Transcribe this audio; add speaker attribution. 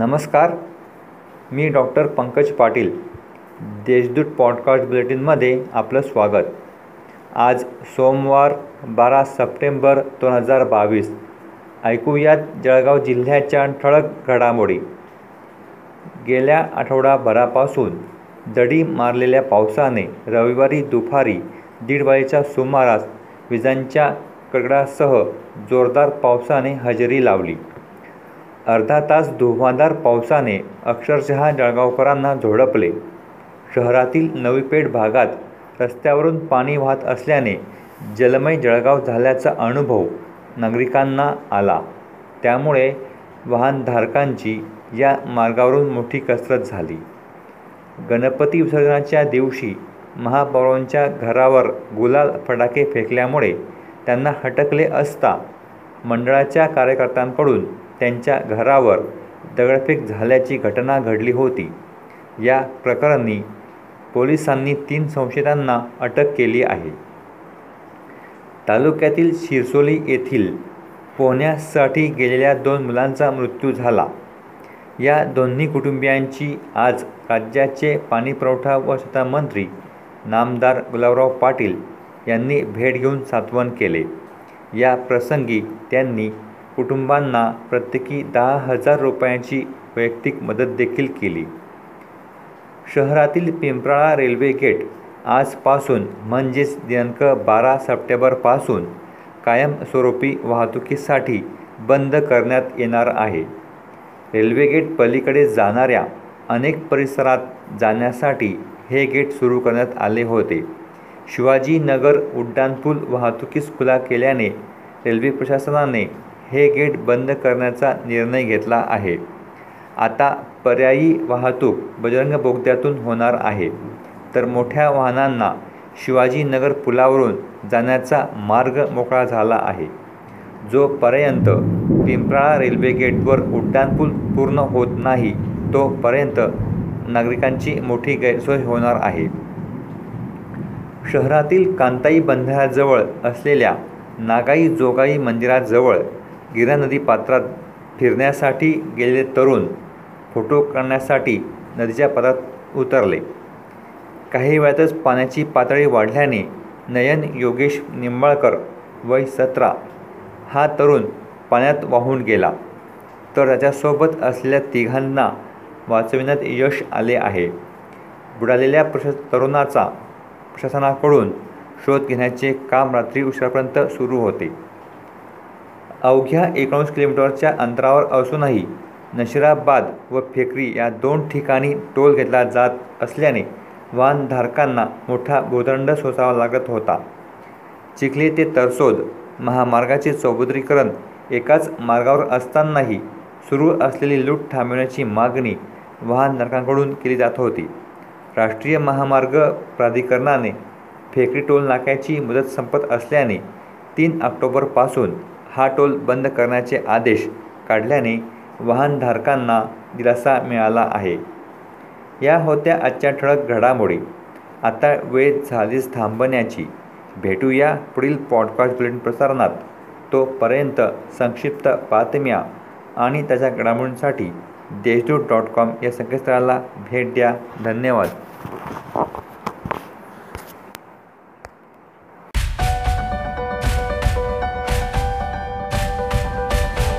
Speaker 1: नमस्कार. मी doctor Pankaj Patil. Deshdoot podcast बुलेटिनमध्ये आपलं स्वागत. आज सोमवार बारा सप्टेंबर दोन हजार बावीस. ऐकूयात जळगाव जिल्ह्याच्या ठळक घडामोडी. गेल्या आठवडाभरापासून दडी मारलेल्या पावसाने रविवारी दुपारी दीड वाजेच्या सुमारास विजांच्या कडकडासह जोरदार पावसाने हजेरी लावली. अर्धा तास धुव्वाधार पावसाने अक्षरशः जळगावकरांना झोडपले. शहरातील नवीपेठ भागात रस्त्यावरून पाणी वाहत असल्याने जलमय जळगाव झाल्याचा अनुभव नागरिकांना आला. त्यामुळे वाहनधारकांची या मार्गावरून मोठी कसरत झाली. गणपती विसर्जनाच्या दिवशी महापौरांच्या घरावर गुलाल फटाके फेकल्यामुळे त्यांना हटकले असता मंडळाच्या कार्यकर्त्यांकडून त्यांच्या घरावर दगडफेक झाल्याची घटना घडली होती. या प्रकरणी पोलिसांनी तीन संशयितांना अटक केली आहे. तालुक्यातील शिरसोली येथील पोहण्यासाठी गेलेल्या दोन मुलांचा मृत्यू झाला. या दोन्ही कुटुंबियांची आज राज्याचे पाणीपुरवठा व स्वच्छता मंत्री नामदार गुलाबराव पाटील यांनी भेट घेऊन सांत्वन केले. या प्रसंगी त्यांनी कुटुंबांना प्रत्येकी दहा हजार रुपयांची वैयक्तिक मदत देखील केली. शहरातील पिंपराळा रेल्वे गेट आजपासून म्हणजेच दिनांक बारा सप्टेंबरपासून कायमस्वरूपी वाहतुकीसाठी बंद करण्यात येणार आहे. रेल्वे गेट पलीकडे जाणाऱ्या अनेक परिसरात जाण्यासाठी हे गेट सुरू करण्यात आले होते. शिवाजीनगर उड्डाणपूल वाहतुकीस खुला केल्याने रेल्वे प्रशासनाने हे गेट बंद करण्याचा निर्णय घेतला आहे. आता पर्यायी वाहतूक बजरंग बोगद्यातून होणार आहे. तर मोठ्या वाहनांना शिवाजीनगर पुलावरून जाण्याचा मार्ग मोकळा झाला आहे. जोपर्यंत पिंपराळा रेल्वे गेटवर उड्डाणपूल पूर्ण होत नाही तोपर्यंत नागरिकांची मोठी गैरसोय होणार आहे. शहरातील कांताई बंधाऱ्याजवळ असलेल्या नागाई जोगाई मंदिराजवळ गिरा नदी पात्रात फिरण्यासाठी गेलेले तरुण फोटो काढण्यासाठी नदीच्या पात्रात उतरले. काही वेळातच पाण्याची पातळी वाढल्याने नयन योगेश निंबाळकर वय सतरा. हा तरुण पाण्यात वाहून गेला. तर त्याच्यासोबत असलेल्या तिघांना वाचविण्यात यश आले आहे. बुडालेल्या प्रशा तरुणाचा प्रशासनाकडून शोध घेण्याचे काम रात्री उशिरापर्यंत सुरू होते. अवघ्या एकोणीस किलोमीटरच्या अंतरावर असूनही नशिराबाद व फेकरी या दोन ठिकाणी टोल घेतला जात असल्याने वाहनधारकांना मोठा भूदंड सोसावा लागत होता. चिखली ते तरसोद महामार्गाचे चौपदरीकरण एकाच मार्गावर असतानाही सुरू असलेली लूट थांबवण्याची मागणी वाहनधारकांकडून केली जात होती. राष्ट्रीय महामार्ग प्राधिकरणाने फेकरी टोल नाक्याची मुदत संपत असल्याने तीन ऑक्टोबरपासून हा टोल बंद करण्याचे आदेश काढल्याने वाहनधारकांना दिलासा मिळाला आहे. या होत्या आजच्या ठळक घडामोडी. आता वेळ झालीच थांबण्याची. भेटूया पुढील पॉडकास्ट बुलेटिन प्रसारणात. तोपर्यंत संक्षिप्त बातम्या आणि त्याच्या घडामोडींसाठी देशदूत डॉट कॉम या संकेतस्थळाला भेट द्या. धन्यवाद.